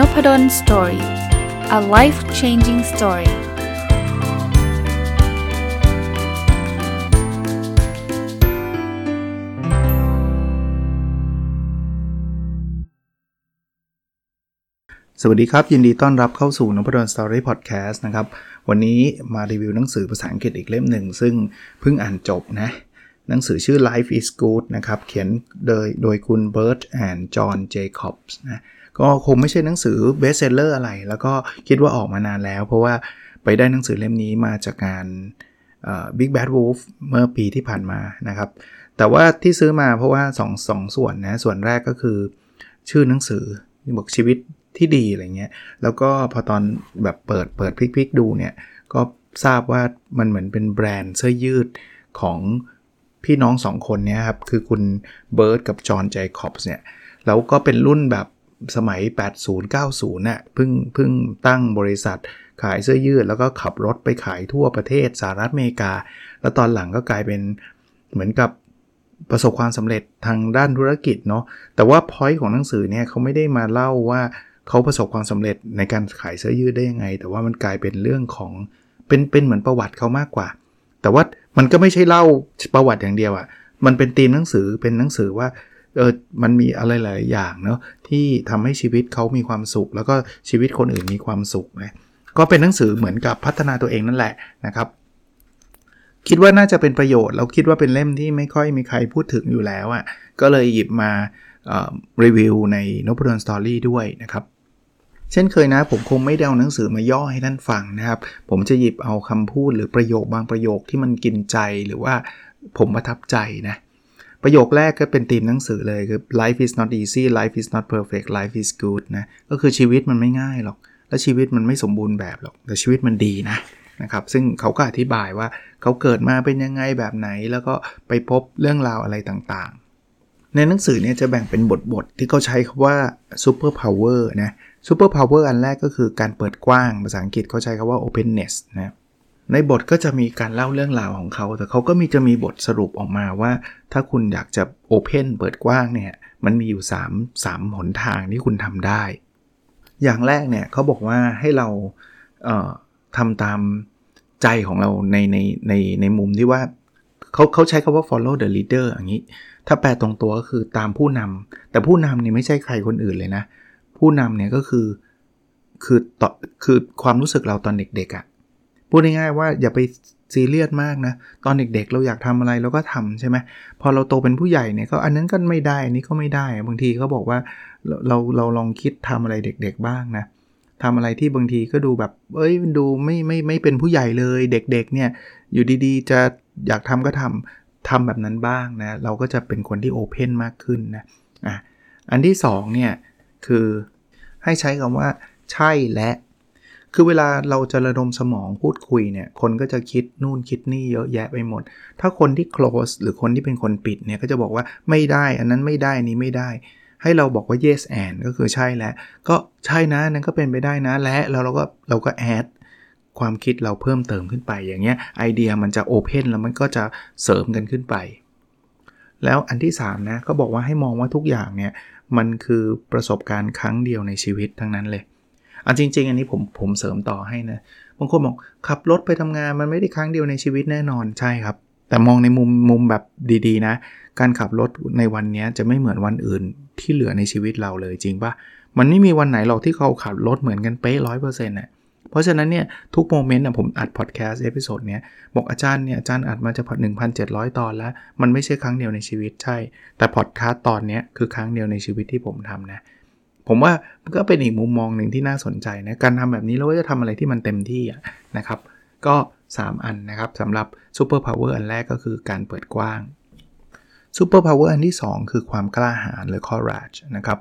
n o p ด d o สตอรี่ a life changing story สวัสดีครับ ยินดีต้อนรับเข้าสู่นพดล story พอดแคสต์นะครับ วันนี้มารีวิวหนังสือภาษาอังกฤษอีกเล่มหนึ่ง ซึ่งเพิ่งอ่านจบนะ หนังสือชื่อ Life is Good นะครับ เขียนโดยโดยคุณ Bert and John Jacobs นะ ก็คงไม่ใช่หนังสือ best seller อะไร แล้วก็คิดว่าออกมานานแล้ว เพราะว่าไปได้หนังสือเล่มนี้มาจากงาน Big Bad Wolf เมื่อปีที่ผ่านมานะครับ แต่ว่าที่ซื้อมาเพราะว่า2งสส่วนนะส่วนแรกก็คือ ชื่อหนังสือบอกชีวิตที่ดีอะไรเงี้ยแล้วก็พอตอนแบบเปิดเปิดพลิกๆดูเนี่ยก็ทราบว่ามันเหมือนเป็นแบรนด์เสื้อยืดของพี่น้องสองคนนี้ครับ คือคุณเบิร์ดกับจอห์นไจคอบส์เนี่ย แล้วก็เป็นรุ่นแบบ สมัย 80-90น่ะเพิ่งเพิ่งตั้งบริษัทขายเสื้อยืด แล้วก็ขับรถไปขายทั่วประเทศสหรัฐอเมริกา แล้วตอนหลังก็กลายเป็นเหมือนกับประสบความสำเร็จทางด้านธุรกิจเนาะแต่ว่าพอยต์ของหนังสือเนี่ยเขาไม่ได้มาเล่าว่าเขาประสบความสำเร็จในการขายเสื้อยืดได้ยังไง แต่ว่ามันกลายเป็นเรื่องของเป็นเป็นเหมือนประวัติเขามากกว่า แต่ว่ามันก็ไม่ใช่เล่าประวัติอย่างเดียวอะ่ะมันเป็นธีมหนังสือเป็นหนังสือว่า เออมันมีอะไรหลายอย่างเนาะที่ทำให้ชีวิตเขามีความสุข แล้วก็ชีวิตคนอื่นมีความสุขนะก็เป็นหนังสือเหมือนกับพัฒนาตัวเองนั่นแหละนะครับ คิดว่าน่าจะเป็นประโยชน์เราคิดว่าเป็นเล่มที่ไม่ค่อยมีใครพูดถึงอยู่แล้วอะ่ะก็เลยหยิบมารีวิวในนพดลสตอรี่ด้วยนะครับเช่นเคยนะผมคงไม่เดาหนังสือมาย่อให้ท่านฟังนะครับ ผมจะหยิบเอาคำพูดหรือประโยคบางประโยคที่มันกินใจหรือว่าผมประทับใจนะ ประโยคแรกก็เป็นธีมหนังสือเลยคือ life is not easy life is not perfect life is good นะ ก็คือชีวิตมันไม่ง่ายหรอก และชีวิตมันไม่สมบูรณ์แบบหรอก แต่ชีวิตมันดีนะนะครับ ซึ่งเขาก็อธิบายว่าเขาเกิดมาเป็นยังไงแบบไหน แล้วก็ไปพบเรื่องราวอะไรต่างๆ ในหนังสือเนี่ยจะแบ่งเป็นบทๆ ที่เขาใช้คำว่า super power นะ super power อันแรกก็คือการเปิดกว้าง ภาษาอังกฤษเขาใช้คำว่า openness นะ ในบทก็จะมีการเล่าเรื่องราวของเขา แต่เขาก็มีจะมีบทสรุปออกมาว่า ถ้าคุณอยากจะโอเพนเปิดกว้างเนี่ย มันมีอยู่ 3 3หนทางที่คุณทำได้ อย่างแรกเนี่ยเขาบอกว่าให้เราเทำตามใจของเราในในในในมุมที่ว่าเขาเขาใช้คาว่า follow the leader อย่างนี้ ถ้าแปลตรงตัวก็คือตามผู้นำแต่ผู้นำนี่ไม่ใช่ใครคนอื่นเลยนะ ผู้นำเนี่ยก็คือคือต่อคือความรู้สึกเราตอนเด็กๆอะ่ะ พูดง่ายๆว่าอย่าไปซีเรียสมากนะ ตอนเด็กๆ เราอยากทำอะไรเราก็ทำใช่ไหมพอเราโตเป็นผู้ใหญ่เนี่ยก็อันนั้นก็ไม่ได้อันนี้ก็ไม่ได้ บางทีเขาบอกว่าเราเราลองคิดทำอะไรเด็กๆบ้างนะทำอะไรที่บางทีก็ดูแบบ เอ้ยดูไม่ไม่ไม่เป็นผู้ใหญ่เลยเด็กๆเนี่ยอยู่ดีๆ จะอยากทำก็ทำทำแบบนั้นบ้างนะเราก็จะเป็นคนที่โอเพนมากขึ้นนะอะอันที่2เนี่ยคือให้ใช้คำว่าใช่และ คือเวลาเราจะระดมสมองพูดคุยเนี่ย คนก็จะคิดนู่นคิดนี่เยอะแยะไปหมด ถ้าคนที่ close หรือคนที่เป็นคนปิดเนี่ยก็จะบอกว่าไม่ได้ อันนั้นไม่ได้นี้ไม่ได้ ให้เราบอกว่า yes and ก็คือใช่แล้วก็ใช่นะนั้นก็เป็นไปได้นะและแล้วเราก็เราก็ add ความคิดเราเพิ่มเติมขึ้นไปอย่างเงี้ยไอเดียมันจะโอเพนแล้วมันก็จะเสริมกันขึ้นไป แล้วอันที่3นะก็บอกว่าให้มองว่าทุกอย่างเนี่ยมันคือประสบการณ์ครั้งเดียวในชีวิตทั้งนั้นเลย อันจริง ๆ อันนี้ผมผมเสริมต่อให้นะ บางคนบอกขับรถไปทำงานมันไม่ได้ครั้งเดียวในชีวิตแน่นอนใช่ครับ แต่มองในมุมมุมแบบดีๆ นะ การขับรถในวันนี้จะไม่เหมือนวันอื่นที่เหลือในชีวิตเราเลยจริงปะมันไม่มีวันไหนหรอกที่เขาขับรถเหมือนกันเป๊ะร้อยเปอร์เซ็นต์น่ะเพราะฉะนั้นเนี่ยทุก moment นะผมอัดพอดแคสต์ episode เนี้ยบอกอาจารย์เนี่ยอาจารย์อัดมาจะพอ1,700ตอนแล้ว มันไม่ใช่ครั้งเดียวในชีวิตใช่ แต่พอดแคสต์ตอนนี้คือครั้งเดียวในชีวิตที่ผมทำนะ ผมว่ามันก็เป็นอีกมุมมองหนึ่งที่น่าสนใจนะการทำแบบนี้เราจะทำอะไรที่มันเต็มที่นะครับ ก็ 3 อันนะครับสำหรับ superpower อันแรกก็คือการเปิดกว้างsuperpower อันที่ 2 คือความกล้าหาญหรือ courage นะครับ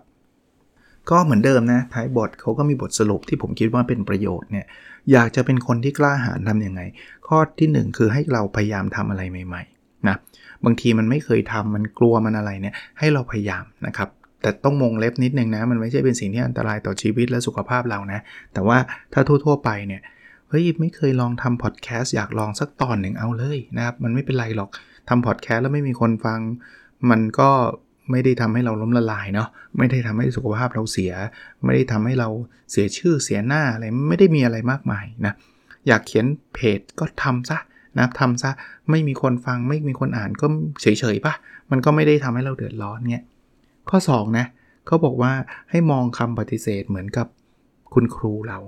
ก็เหมือนเดิมนะท้ายบทเขาก็มีบทสรุปที่ผมคิดว่าเป็นประโยชน์เนี่ยอยากจะเป็นคนที่กล้าหาญทำยังไง ข้อที่ 1 คือให้เราพยายามทำอะไรใหม่ๆนะบางทีมันไม่เคยทำมันกลัวมันอะไรเนี่ยให้เราพยายามนะครับ แต่ต้องวงเล็บนิดนึงนะ มันไม่ใช่เป็นสิ่งที่อันตรายต่อชีวิตและสุขภาพเรานะ แต่ว่าถ้าทั่ว ๆ ไปเนี่ยเฮ้ยไม่เคยลองทำพอดแคสต์อยากลองสักตอนหนึ่งเอาเลยนะครับ มันไม่เป็นไรหรอกทำพอดแคสต์แล้วไม่มีคนฟัง มันก็ไม่ได้ทำให้เราล้มละลายเนาะไม่ได้ทำให้สุขภาพเราเสีย ไม่ได้ทำให้เราเสียชื่อเสียหน้าอะไรไม่ได้มีอะไรมากมายนะอยากเขียนเพจก็ทำซะนะทำซะไม่มีคนฟังไม่มีคนอ่านก็เฉยๆปะมันก็ไม่ได้ทำให้เราเดือดร้อนเงี้ย ข้อ2นะเขาบอกว่าให้มองคำปฏิเสธเหมือนกับคุณครูเรา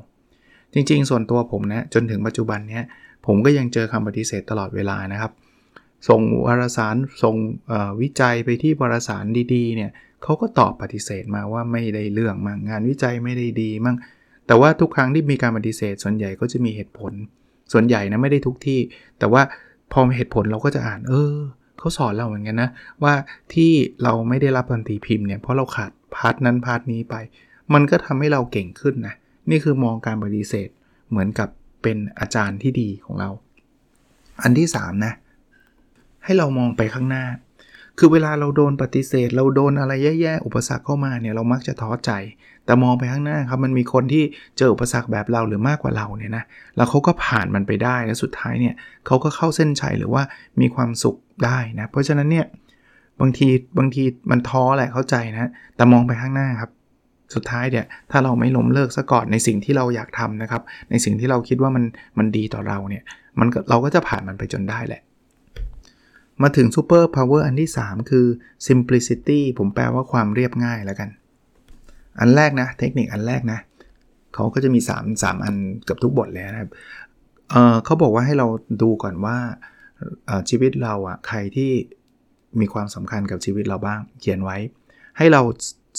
จริงๆ ส่วนตัวผมนะจนถึงปัจจุบันเนี้ยผมก็ยังเจอคำปฏิเสธตลอดเวลานะครับ ส่งวารสารส่งวิจัยไปที่วารสารดีๆเนี่ยเขาก็ตอบปฏิเสธมาว่าไม่ได้เรื่องมั่งงานวิจัยไม่ได้ดีมั่งแต่ว่าทุกครั้งที่มีการปฏิเสธ ส่วนใหญ่ก็จะมีเหตุผล ส่วนใหญ่นะไม่ได้ทุกที่ แต่ว่าพอมีเหตุผลเราก็จะอ่านเออ เขาสอนเราเหมือนกันนะ ว่าที่เราไม่ได้รับการตีพิมพ์เนี่ยเพราะเราขาด part นั้น part นี้ไป มันก็ทำให้เราเก่งขึ้นนะ นี่คือมองการปฏิเสธเหมือนกับเป็นอาจารย์ที่ดีของเรา อันที่ 3 นะ ให้เรามองไปข้างหน้า คือเวลาเราโดนปฏิเสธ เราโดนอะไรแย่ๆ อุปสรรคเข้ามาเนี่ยเรามักจะท้อใจ แต่มองไปข้างหน้าครับมันมีคนที่เจออุปสรรคแบบเราหรือมากกว่าเราเนี่ยนะแล้วเขาก็ผ่านมันไปได้แล้วสุดท้ายเนี่ยเขาก็เข้าเส้นชัยหรือว่ามีความสุขได้นะเพราะฉะนั้นเนี่ยบางทีบางทีมันท้อแหละเข้าใจนะแต่มองไปข้างหน้าครับสุดท้ายเนี่ยถ้าเราไม่ล้มเลิกซะก่อนในสิ่งที่เราอยากทำนะครับ ในสิ่งที่เราคิดว่ามันมันดีต่อเราเนี่ยมันเราก็จะผ่านมันไปจนได้แหละ มาถึง Super Power อันที่ 3 คือ Simplicity ผมแปลว่าความเรียบง่ายแล้วกัน อันแรกนะ เทคนิคอันแรกนะ เขาก็จะมี 3 3 อันเกือบทุกบทเลยนะครับเเขาบอกว่าให้เราดูก่อนว่าชีวิตเราอะ่ะใครที่มีความสำคัญกับชีวิตเราบ้าง เขียนไว้ ให้เรา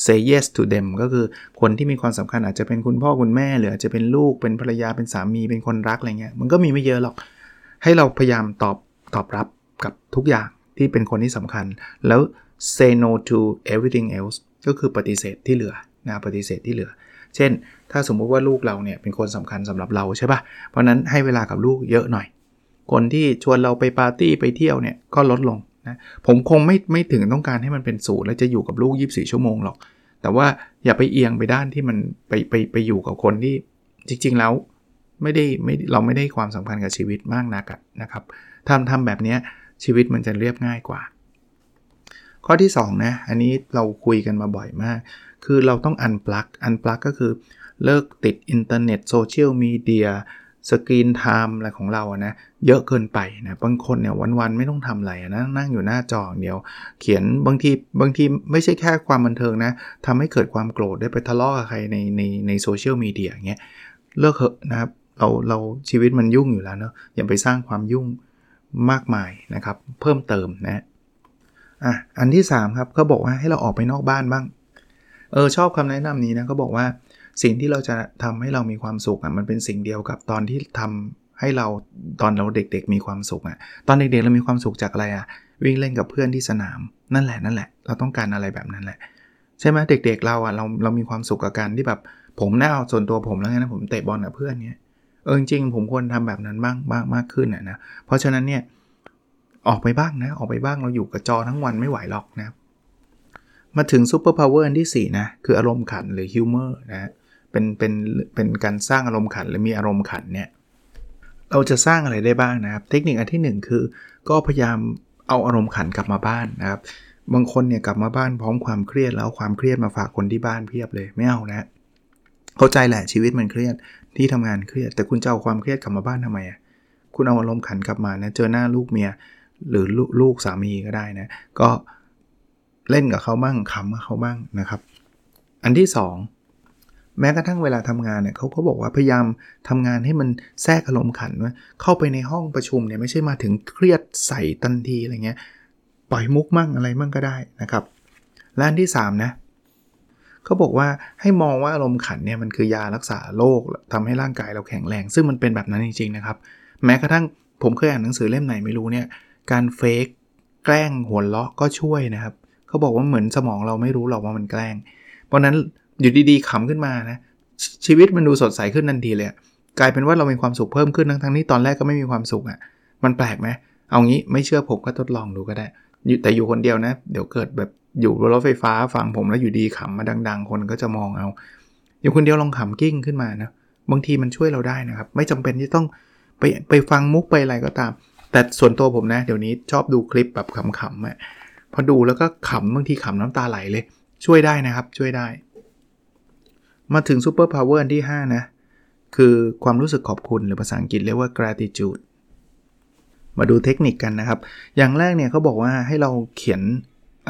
say yes to them ก็คือคนที่มีความสำคัญอาจจะเป็นคุณพ่อคุณแม่หรืออาจจะเป็นลูกเป็นภรรยาเป็นสามีเป็นคนรักอะไรเงี้ยมันก็มีไม่เยอะหรอก ให้เราพยายามตอบตอบรับ กับทุกอย่างที่เป็นคนที่สำคัญ แล้ว say no to everything else ก็คือปฏิเสธที่เหลือนะปฏิเสธที่เหลือ เช่น ถ้าสมมุติว่าลูกเราเนี่ยเป็นคนสำคัญสำหรับเราใช่ปะ่ะ เพราะนั้นให้เวลากับลูกเยอะหน่อย คนที่ชวนเราไปปาร์ตี้ไปเที่ยวเนี่ยก็ลดลงนะผมคงไม่ไม่ถึงต้องการให้มันเป็นศูนย์แล้วจะอยู่กับลูก 24 ชั่วโมงหรอก แต่ว่าอย่าไปเอียงไปด้านที่มันไปไปไปอยู่กับคนที่จริง ๆ แล้วไม่ได้ไม่เราไม่ได้ความสำคัญกับชีวิตมากนักนะครับทำทำแบบนี้ ชีวิตมันจะเรียบง่ายกว่า ข้อที่2นะอันนี้เราคุยกันมาบ่อยมาก คือเราต้อง unplug unplug ก็คือเลิกติดอินเทอร์เน็ตโซเชียลมีเดียสกรีนไทม์อะไรของเราอะนะเยอะเกินไปนะบางคนเนี่ยวันๆไม่ต้องทำอะไรนะนั่งอยู่หน้าจอเดียว เขียนบางทีบางทีไม่ใช่แค่ความบันเทิงนะทำให้เกิดความโกรธได้ไปทะเลาะกับใครในในในโซเชียลมีเดียอย่างเงี้ยเลิกเถอะนะครับเราเราชีวิตมันยุ่งอยู่แล้วเนาะอย่าไปสร้างความยุ่ง มากมายนะครับ เพิ่มเติมนะอะอันที่3ครับเขาบอกว่าให้เราออกไปนอกบ้านบ้างเออชอบคำแนะนำนี้นะเขาบอกว่าสิ่งที่เราจะทำให้เรามีความสุขอะมันเป็นสิ่งเดียวกับตอนที่ทำให้เราตอนเราเด็กๆมีความสุขอะตอนเด็กๆเรามีความสุขจากอะไรอะวิ่งเล่นกับเพื่อนที่สนามนั่นแหละนั่นแหละ เราต้องการอะไรแบบนั้นแหละ ใช่ไหมเด็กๆเราอะเราเรามีความสุขกับการที่แบบผมน่าส่วนตัวผมแล้วไงนะผมเตะบอลกับเพื่อนเนี่ย เออจริงผมควรทำแบบนั้นบ้างมากมากขึ้นอะนะ เพราะฉะนั้นเนี่ยออกไปบ้างนะ ออกไปบ้างเราอยู่กับจอทั้งวันไม่ไหวหรอกนะ มาถึง superpower อันที่ 4 นะ คืออารมณ์ขันหรือ humor นะเป็นเป็นเป็นการสร้างอารมณ์ขันหรือมีอารมณ์ขันเนี่ยเราจะสร้างอะไรได้บ้างนะครับ เทคนิคอันที่ 1 คือ ก็พยายามเอาอารมณ์ขันกลับมาบ้านนะครับ บางคนเนี่ยกลับมาบ้านพร้อมความเครียดแล้วความเครียดมาฝากคนที่บ้านเพียบเลยไม่เอานะเข้าใจแหละชีวิตมันเครียด ที่ทำงานเครียด แต่คุณจะเอาความเครียดกลับมาบ้านทำไมอะคุณเอาอารมณ์ขันกลับมานะเจอหน้าลูกเมียหรือลูกสามีก็ได้นะ ก็เล่นกับเขาบ้างขำกับเขาบ้างนะครับ อันที่ 2 แม้กระทั่งเวลาทำงานเนี่ยเขาก็บอกว่าพยายามทำงานให้มันแทรกอารมณ์ขันว่าเข้าไปในห้องประชุมเนี่ยไม่ใช่มาถึงเครียดใส่ทันทีอะไรเงี้ยปล่อยมุกมั่งอะไรมั่งก็ได้นะครับและอันที่ 3 นะเขาบอกว่าให้มองว่าอารมณ์ขันเนี่ยมันคือยารักษาโรคทำให้ร่างกายเราแข็งแรง ซึ่งมันเป็นแบบนั้นจริงๆนะครับ แม้กระทั่งผมเคยอ่านหนังสือเล่มไหนไม่รู้เนี่ย การเฟกแกล้งหัวเราะก็ช่วยนะครับเขาบอกว่าเหมือนสมองเราไม่รู้หรอกว่ามันแกล้ง เพราะนั้นอยู่ดีๆขำขึ้นมานะชีวิตมันดูสดใสขึ้นทันทีเลยกลายเป็นว่าเรามีความสุขเพิ่มขึ้นทั้งทั้งที่ตอนแรกก็ไม่มีความสุขอะ่ะมันแปลกไหมเอางี้ไม่เชื่อผมก็ทดลองดูก็ได้ แต่อยู่คนเดียวนะ เดี๋ยวเกิดแบบ อยู่บนรถไฟฟ้าฟังผมแล้วอยู่ดีขำมาดัง ๆ คนก็จะมองเอา อยู่คนเดียวลองขำกลิ้งขึ้นมานะบางทีมันช่วยเราได้นะครับ ไม่จำเป็นที่ต้องไปไปฟังมุกไปอะไรก็ตาม แต่ส่วนตัวผมนะ เดี๋ยวนี้ชอบดูคลิปแบบขำๆอะพอดูแล้วก็ขำบางทีขำน้ำตาไหลเลย ช่วยได้นะครับช่วยได้ มาถึง superpower ที่ 5 นะ คือความรู้สึกขอบคุณหรือภาษาอังกฤษเรียกว่า gratitude มาดูเทคนิคกันนะครับ อย่างแรกเนี่ยเขาบอกว่าให้เราเขียน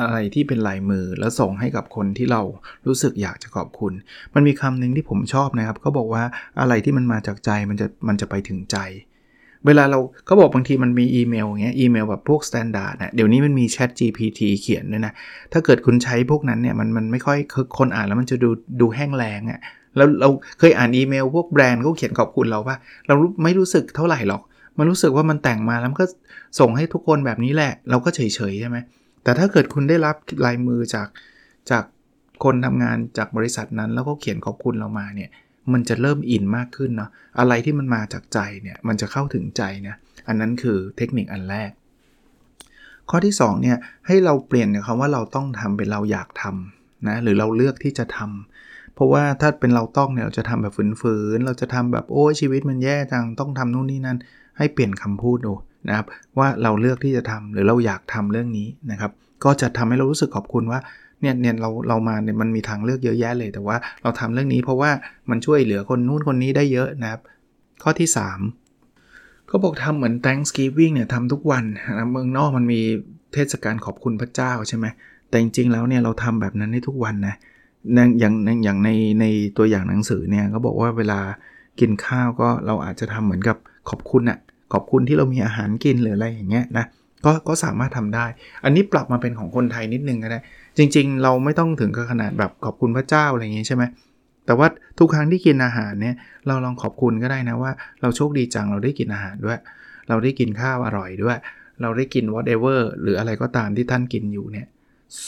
อะไรที่เป็นลายมือแล้วส่งให้กับคนที่เรารู้สึกอยากจะขอบคุณ มันมีคำหนึ่งที่ผมชอบนะครับเขาบอกว่าอะไรที่มันมาจากใจมันจะมันจะไปถึงใจ เวลาเราเขาบอกบางทีมันมีอีเมลอย่างเงี้ยอีเมลแบบพวก standard นะเดี๋ยวนี้มันมี Chat GPT เขียนด้วยนะถ้าเกิดคุณใช้พวกนั้นเนี่ยมันมันไม่ค่อยคนอ่านแล้วมันจะดูดูแห้งแล้งอะแล้วเราเคยอ่านอีเมลพวกแบรนด์เขาเขียนขอบคุณเราปะเราไม่รู้สึกเท่าไหร่หรอก มันรู้สึกว่ามันแต่งมาแล้วมันก็ส่งให้ทุกคนแบบนี้แหละ เราก็เฉยๆใช่ไหม แต่ถ้าเกิดคุณได้รับลายมือจากจากคนทำงานจากบริษัทนั้น แล้วก็เขียนขอบคุณเรามาเนี่ยมันจะเริ่มอินมากขึ้นเนาะอะไรที่มันมาจากใจเนี่ยมันจะเข้าถึงใจนะอันนั้นคือเทคนิคอันแรก ข้อที่2เนี่ยให้เราเปลี่ยนคำว่าเราต้องทำเป็นเราอยากทำนะหรือเราเลือกที่จะทำเพราะว่าถ้าเป็นเราต้องเนี่ยเราจะทำแบบฝืนๆเราจะทำแบบโอ้ชีวิตมันแย่จังต้องทำนู่นนี่นั่นให้เปลี่ยนคำพูดดู นะครับว่าเราเลือกที่จะทำหรือเราอยากทำเรื่องนี้นะครับ ก็จะทำให้เรารู้สึกขอบคุณว่าเนี่ยเนี่ยเราเรามาเนี่ยมันมีทางเลือกเยอะแยะเลย แต่ว่าเราทำเรื่องนี้เพราะว่ามันช่วยเหลือคนนู้นคนนี้ได้เยอะนะครับ ข้อที่ 3 เขาบอกทำเหมือน Thanksgiving เนี่ยทำทุกวันนะเมืองนอกมันมีเทศกาลขอบคุณพระเจ้าใช่ไหมแต่จริงๆแล้วเนี่ยเราทำแบบนั้นได้ทุกวันนะอย่างอย่างในในตัวอย่างหนังสือเนี่ยเขาบอกว่าเวลากินข้าวก็เราอาจจะทำเหมือนกับขอบคุณอะ ขอบคุณที่เรามีอาหารกินหรืออะไรอย่างเงี้ยนะก็ก็สามารถทำได้ อันนี้ปรับมาเป็นของคนไทยนิดนึงก็ได้ จริง ๆ เราไม่ต้องถึงกับขนาดแบบขอบคุณพระเจ้าอะไรอย่างงี้ใช่ไหมแต่ว่าทุกครั้งที่กินอาหารเนี่ยเราลองขอบคุณก็ได้นะว่า เราโชคดีจังเราได้กินอาหารด้วย เราได้กินข้าวอร่อยด้วย เราได้กิน whatever หรืออะไรก็ตามที่ท่านกินอยู่เนี่ย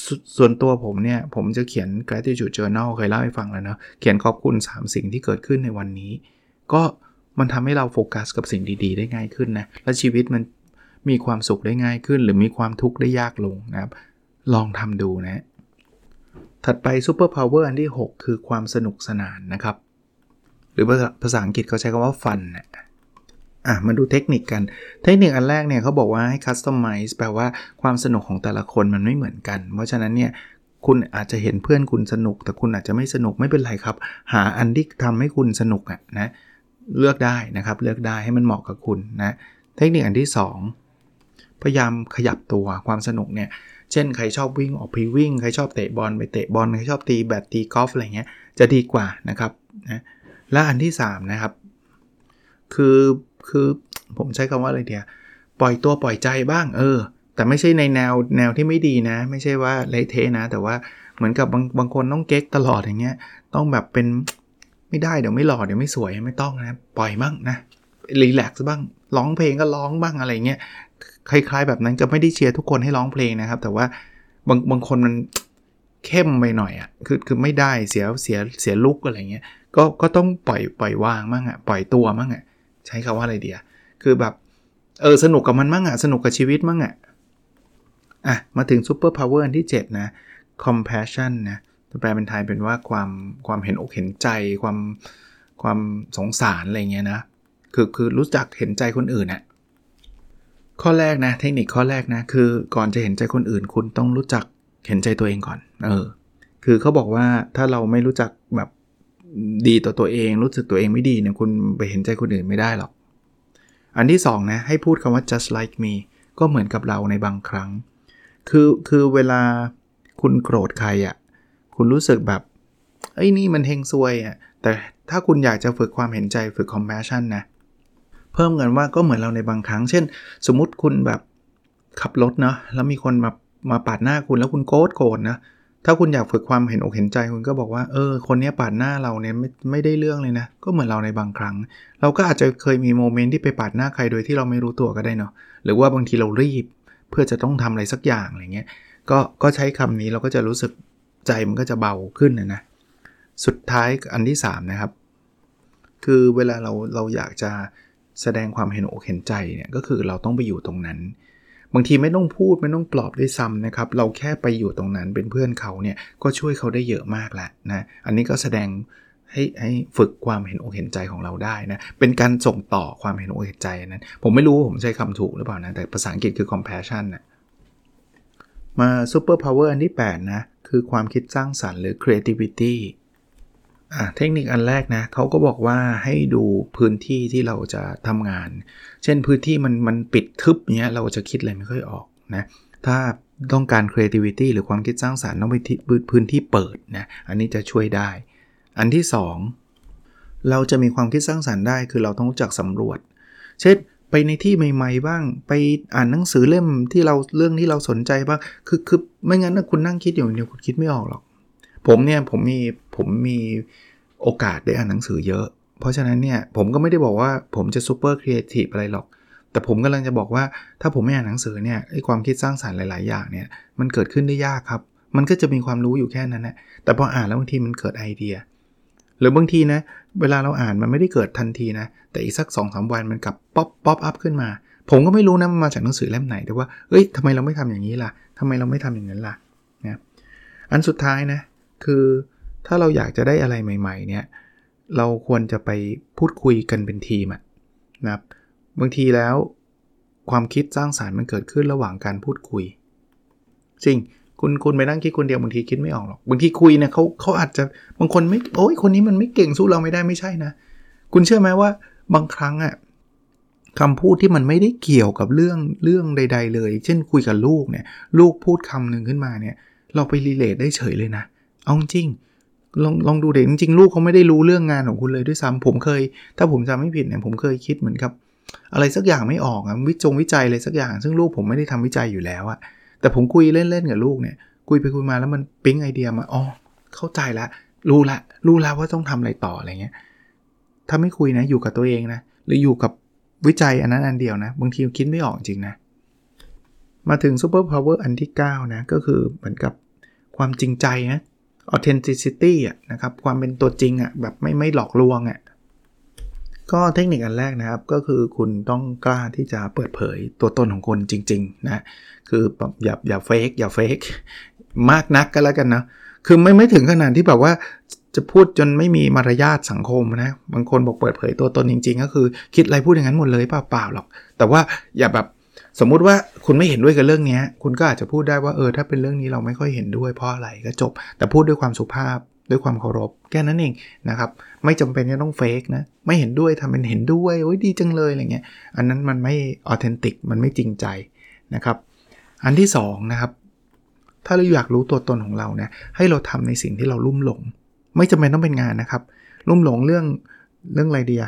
สส่วนตัวผมเนี่ย ผมจะเขียน gratitude journal เคยเล่าให้ฟังแล้วเนาะเขียนขอบคุณ 3 สิ่งที่เกิดขึ้นในวันนี้ ก็ มันทำให้เราโฟกัสกับสิ่งดีๆ ได้ง่ายขึ้นนะ และชีวิตมันมีความสุขได้ง่ายขึ้น หรือมีความทุกข์ได้ยากลงนะครับ ลองทำดูนะ ถัดไป superpower อันที่ 6 คือความสนุกสนานนะครับ หรือภาษาภาษาอังกฤษเขาใช้คำว่า fun นะอะมาดูเทคนิคกัน เทคนิคอันแรกเนี่ยเขาบอกว่าให้ customize แปลว่าความสนุกของแต่ละคนมันไม่เหมือนกัน เพราะฉะนั้นเนี่ยคุณอาจจะเห็นเพื่อนคุณสนุก แต่คุณอาจจะไม่สนุกไม่เป็นไรครับ หาอันที่ทำให้คุณสนุกอะนะ เลือกได้นะครับ เลือกได้ให้มันเหมาะกับคุณนะ เทคนิคอันที่ 2 พยายามขยับตัวความสนุกเนี่ย เช่นใครชอบวิ่งออกไปวิ่ง ใครชอบเตะบอลไปเตะบอล ใครชอบตีแบดตีกอล์ฟอะไรเงี้ย จะดีกว่านะครับนะและอันที่ 3 นะครับ คือคือผมใช้คำว่าอะไรเดียวปล่อยตัวปล่อยใจบ้าง เออ แต่ไม่ใช่ในแนวแนวที่ไม่ดีนะ ไม่ใช่ว่าเละเทะนะ แต่ว่าเหมือนกับบางบางคนต้องเก๊กตลอดอย่างเงี้ย ต้องแบบเป็น ไม่ได้เดี๋ยวไม่หล่อเดี๋ยวไม่สวยไม่ต้องนะปล่อยบ้างนะรีแลกซ์บ้างร้องเพลงก็ร้องบ้างอะไรเงี้ยคล้ายๆแบบนั้นจะไม่ได้เชียร์ทุกคนให้ร้องเพลงนะครับ แต่ว่าบางบางคนมันเข้มไปหน่อยอะ่ะคือคือไม่ได้เสียเสียเสียลุกอะไรเงี้ยก็ก็ต้องปล่อยปล่อยวางมั่งอะ่ะปล่อยตัวมั่งอะ่ะใช้คำว่าอะไรเดียคือแบบเออสนุกกับมันมั่งอะ่ะสนุกกับชีวิตมั่งอะ่ะอะมาถึง superpower ที่ 7 นะ compassion นะ แปลเป็นไทยเป็นว่าความความเห็นอกเห็นใจ ความความสงสารอะไรเงี้ยนะ คือคือรู้จักเห็นใจคนอื่นอะข้อแรกนะ เทคนิคข้อแรกนะ คือก่อนจะเห็นใจคนอื่น คุณต้องรู้จักเห็นใจตัวเองก่อน เออ คือเขาบอกว่าถ้าเราไม่รู้จักแบบดีต่อตัวเอง รู้สึกตัวเองไม่ดีเนี่ยคุณไปเห็นใจคนอื่นไม่ได้หรอก อันที่2นะให้พูดคำว่า just like me ก็เหมือนกับเราในบางครั้ง คือคือเวลาคุณโกรธใครอะ่ะ คุณรู้สึกแบบไอ้นี่มันเฮงซวยอะ่ะแต่ถ้าคุณอยากจะฝึกความเห็นใจฝึก compassion นะเพิ่มเงินว่าก็เหมือนเราในบางครั้ง เช่น สมมุติคุณแบบขับรถเนาะแล้วมีคนมามาปาดหน้าคุณแล้วคุณโกรธโกรธนะถ้าคุณอยากฝึกความเห็นอกเห็นใจคุณก็บอกว่าเออคนนี้ปาดหน้าเราเนี่ยไม่ไม่ได้เรื่องเลยนะ ก็เหมือนเราในบางครั้ง เราก็อาจจะเคยมีโมเมนต์ที่ไปปาดหน้าใครโดยที่เราไม่รู้ตัวก็ได้เนาะหรือว่าบางทีเรารีบ เพื่อจะต้องทำอะไรสักอย่างอะไรเงี้ยก็ก็ใช้คำนี้เราก็จะรู้สึก ใจมันก็จะเบาขึ้นนะนะสุดท้ายอันที่ 3 นะครับ คือเวลาเราเราอยากจะแสดงความเห็นอกเห็นใจเนี่ยก็คือเราต้องไปอยู่ตรงนั้น บางทีไม่ต้องพูดไม่ต้องปลอบด้วยซ้ำนะครับ เราแค่ไปอยู่ตรงนั้นเป็นเพื่อนเขาเนี่ยก็ช่วยเขาได้เยอะมากแหละนะอันนี้ก็แสดงให้ให้ฝึกความเห็นอกเห็นใจของเราได้นะเป็นการส่งต่อความเห็นอกเห็นใจนั้น ผมไม่รู้ผมใช้คำถูกหรือเปล่านะแต่ภาษาอังกฤษคือ compassion นะ มา superpower อันที่ 8 นะ คือความคิดสร้างสรรค์หรือ creativity อะเทคนิคอันแรกนะเขาก็บอกว่าให้ดูพื้นที่ที่เราจะทำงาน เช่นพื้นที่มันมันปิดทึบเนี้ยเราจะคิดอะไรไม่ค่อยออกนะ ถ้าต้องการ creativity หรือความคิดสร้างสรรค์ต้องไปที่พื้นที่เปิดนะ อันนี้จะช่วยได้ อันที่ 2 เราจะมีความคิดสร้างสรรค์ได้คือเราต้องรู้จักสำรวจ เช่น ไปในที่ใหม่ ๆ บ้าง ไปอ่านหนังสือเล่มที่เราเรื่องที่เราสนใจบ้าง คือคือไม่งั้นนะคุณนั่งคิดอยู่เดียวคุณคิดไม่ออกหรอก ผมเนี่ยผมมีผมมีโอกาสได้อ่านหนังสือเยอะ เพราะฉะนั้นเนี่ยผมก็ไม่ได้บอกว่าผมจะ super creative อะไรหรอก แต่ผมกำลังจะบอกว่าถ้าผมไม่อ่านหนังสือเนี่ยไอความคิดสร้างสารรค์หลาย ๆ อย่างเนี่ยมันเกิดขึ้นได้ยากครับ มันก็จะมีความรู้อยู่แค่นั้นแหละแต่พออ่านแล้วบางทีมันเกิดไอเดีย หรือบางทีนะ เวลาเราอ่านมันไม่ได้เกิดทันทีนะ แต่อีกสัก2 3 วันมันกลับ pop pop up ขึ้นมา ผมก็ไม่รู้นะมันมาจากหนังสือเล่มไหนแต่ว่าเอ้ยทำไมเราไม่ทำอย่างนี้ล่ะทำไมเราไม่ทำอย่างนั้นล่ะนะอันสุดท้ายนะ คือถ้าเราอยากจะได้อะไรใหม่ ๆ เนี่ยเราควรจะไปพูดคุยกันเป็นทีมนะครับบางทีแล้วความคิดสร้างสารรค์มันเกิดขึ้นระหว่างการพูดคุย จริง คุณคุณไปนั่งคิดคนเดียวบางทีคิดไม่ออกหรอกบางทีคุยเนี่ยเขาเขาอาจจะบางคนไม่โอ้ยคนนี้มันไม่เก่งสู้เราไม่ได้ไม่ใช่นะ คุณเชื่อไหมว่าบางครั้งอะคำพูดที่มันไม่ได้เกี่ยวกับเรื่องเรื่องใด ๆ เลย เช่นคุยกับลูกเนี่ย ลูกพูดคำหนึ่งขึ้นมาเนี่ย เราไปรีเลทได้เฉยเลยนะ เอาจริงลองลองดูเด็กจริงๆลูกเขาไม่ได้รู้เรื่องงานของคุณเลยด้วยซ้ำผมเคย ถ้าผมจำไม่ผิดเนี่ยผมเคยคิดเหมือนกับ อะไรสักอย่างไม่ออกอะวิจงวิจัยอะไรสักอย่าง ซึ่งลูกผมไม่ได้ทำวิจัยอยู่แล้วอะ แต่ผมคุยเล่นๆกับลูกเนี่ย คุยไปคุยมาแล้วมันปิ๊งไอเดียมาอ๋อเข้าใจละ รู้ละ รู้แล้วว่าต้องทำอะไรต่ออะไรเงี้ยถ้าไม่คุยนะอยู่กับตัวเองนะหรืออยู่กับวิจัยอันนั้นอันเดียวนะ บางทีคิดไม่ออกจริงนะ มาถึง superpower อันที่ 9 นะ ก็คือเหมือนกับความจริงใจนะ authenticity อะนะครับ ความเป็นตัวจริงอะแบบไม่ไม่หลอกลวงอะ ก็เทคนิคอันแรกนะครับก็คือคุณต้องกล้าที่จะเปิดเผยตัวตนของคนจริงๆนะคืออย่าอย่าเฟกอย่าเฟกมากนักก็แล้วกันนะคือไม่ไม่ถึงขนาดที่แบบว่าจะพูดจนไม่มีมารยาทสังคมนะบางคนบอกเปิดเผยตัวตนจริง ๆ ก็คือคิดอะไรพูดอย่างนั้นหมดเลยเปล่าๆหรอก แต่ว่าอย่าแบบสมมุติว่าคุณไม่เห็นด้วยกับเรื่องนี้คุณก็อาจจะพูดได้ว่าเออถ้าเป็นเรื่องนี้เราไม่ค่อยเห็นด้วยเพราะอะไรก็จบ แต่พูดด้วยความสุภาพ ด้วยความเคารพแค่นั้นเองนะครับ ไม่จำเป็นจะต้องเฟกนะ ไม่เห็นด้วยทำเป็นเห็นด้วยโอ้ยดีจังเลยอะไรเงี้ย อันนั้นมันไม่ออเทนติกมันไม่จริงใจนะครับ อันที่2นะครับ ถ้าเราอยากรู้ตัวตนของเราเนี่ยให้เราทำในสิ่งที่เราลุ่มหลง ไม่จำเป็นต้องเป็นงานนะครับ ลุ่มหลงเรื่องเรื่องอะไรเดีย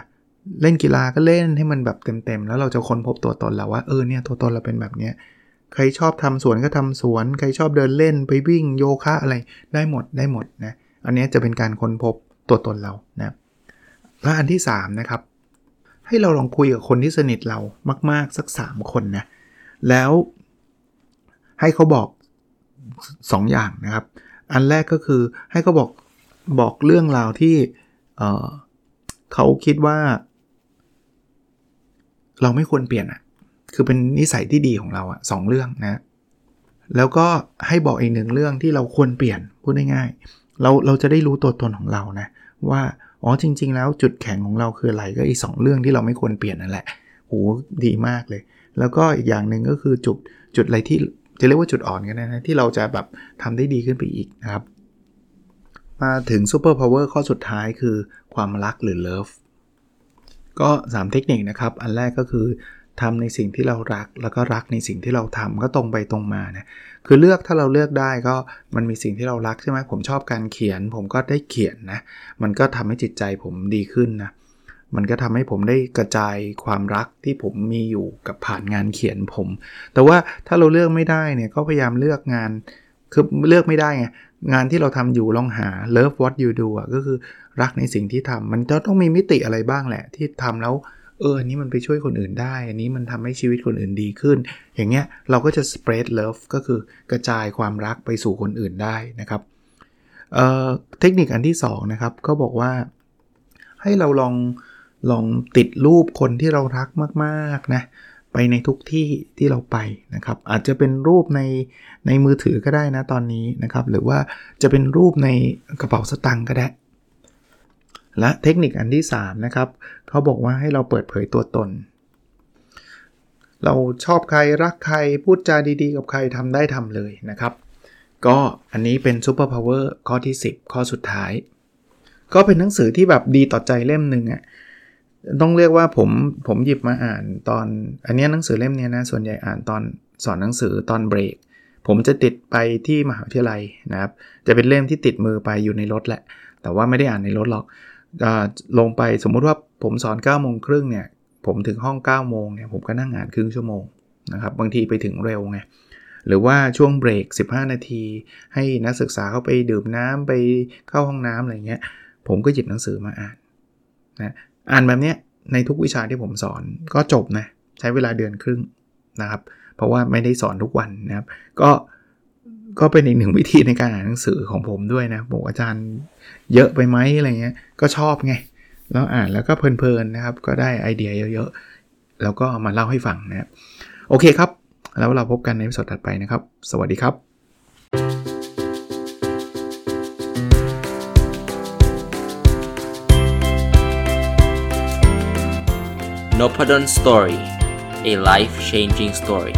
เล่นกีฬาก็เล่นให้มันแบบเต็มๆ แล้วเราจะค้นพบตัวตนเราว่าเออเนี่ยตัวตนเราเป็นแบบเนี้ยใครชอบทำสวนก็ทำสวน ใครชอบเดินเล่นไปวิ่งโยคะอะไรได้หมดได้หมดนะ อันนี้จะเป็นการค้นพบตัวตนเรานะและอันที่3นะครับให้เราลองคุยกับคนที่สนิทเรามาก ๆ สัก 3 คนนะแล้วให้เขาบอก 2ออย่างนะครับ อันแรกก็คือให้เขาบอกบอกเรื่องราวที่เเขาคิดว่า เราไม่ควรเปลี่ยนอะคือเป็นนิสัยที่ดีของเราอะสองเรื่องนะแล้วก็ให้บอกอีกหนึ่งเรื่องที่เราควรเปลี่ยนพูดง่ายๆ เราเราจะได้รู้ตัวตนของเรานะ ว่าอ๋อจริง ๆ แล้วจุดแข็งของเราคืออะไรก็อีกสเรื่องที่เราไม่ควรเปลี่ยนนั่นแหละโหดีมากเลย แล้วก็อีกอย่างหนึ่งก็คือจุดจุดอะไรที่จะเรียกว่าจุดอ่อนกันนะที่เราจะแบบทำได้ดีขึ้นไปอีกนะครับ มาถึง superpower ข้อสุดท้ายคือความรักหรือ love ก็ 3 เทคนิคนะครับ อันแรกก็คือทำในสิ่งที่เรารัก แล้วก็รักในสิ่งที่เราทำก็ตรงไปตรงมานะ คือเลือกถ้าเราเลือกได้ก็มันมีสิ่งที่เรารักใช่ไหมผมชอบการเขียน ผมก็ได้เขียนนะ มันก็ทำให้จิตใจผมดีขึ้นนะ มันก็ทำให้ผมได้กระจายความรักที่ผมมีอยู่กับผ่านงานเขียนผม แต่ว่าถ้าเราเลือกไม่ได้เนี่ยก็พยายามเลือกงาน คือเลือกไม่ได้ไงงานที่เราทำอยู่ลองหา love what you do อะก็คือรักในสิ่งที่ทำมันจะต้องมีมิติอะไรบ้างแหละ ที่ทำแล้ว เอออันนี้มันไปช่วยคนอื่นได้ อันนี้มันทำให้ชีวิตคนอื่นดีขึ้น อย่างเงี้ยเราก็จะ spread love ก็คือกระจายความรักไปสู่คนอื่นได้นะครับเเทคนิคอันที่2นะครับก็บอกว่า ให้เราลองลองติดรูปคนที่เรารักมากๆนะไปในทุกที่ที่เราไปนะครับ อาจจะเป็นรูปในในมือถือก็ได้นะตอนนี้นะครับ หรือว่าจะเป็นรูปในกระเป๋าสตางค์ก็ได้ และเทคนิคอันที่3นะครับเขาบอกว่าให้เราเปิดเผยตัวตน เราชอบใครรักใครพูดจาดีๆ กับใครทำได้ทำเลยนะครับ ก็อันนี้เป็น superpower ข้อที่ 10 ข้อสุดท้าย ก็เป็นหนังสือที่แบบดีต่อใจเล่มหนึ่งอะ่ะต้องเรียกว่าผมผมหยิบมาอ่านตอน อันนี้หนังสือเล่มนี้นะส่วนใหญ่อ่านตอนสอนหนังสือตอนเบรก ผมจะติดไปที่มหาวิทยาลัยนะครับ จะเป็นเล่มที่ติดมือไปอยู่ในรถแหละ แต่ว่าไม่ได้อ่านในรถหรอก ลงไปสมมุติว่าผมสอน9ก้าโมงครึ่งเนี่ย ผมถึงห้อง9ก้าโมงเนี่ยผมก็นั่งอ่านครึ่งชั่วโมงนะครับ บางทีไปถึงเร็วไงหรือว่าช่วงเบรก 15 นาที ให้นักศึกษาเข้าไปดื่มน้ำไปเข้าห้องน้ำอะไรเงี้ย ผมก็หยิบหนังสือมาอ่านนะอ่านแบบเนี้ยในทุกวิชาที่ผมสอนก็จบนะ ใช้เวลาเดือนครึ่งนะครับ เพราะว่าไม่ได้สอนทุกวันนะครับ ก็ ก็เป็นอีกหนึ่งวิธีในการอ่านหนังสือของผมด้วยนะบอกอาจารย์เยอะไปไหมอะไรเงี้ยก็ชอบไงแล้วอ่านแล้วก็เพลินๆนะครับ ก็ได้ไอเดียเยอะๆ แล้วก็มาเล่าให้ฟังนะครับโอเคครับ แล้วเราพบกันในสดถัดไปนะครับ สวัสดีครับ n o p a d o n Story a life changing story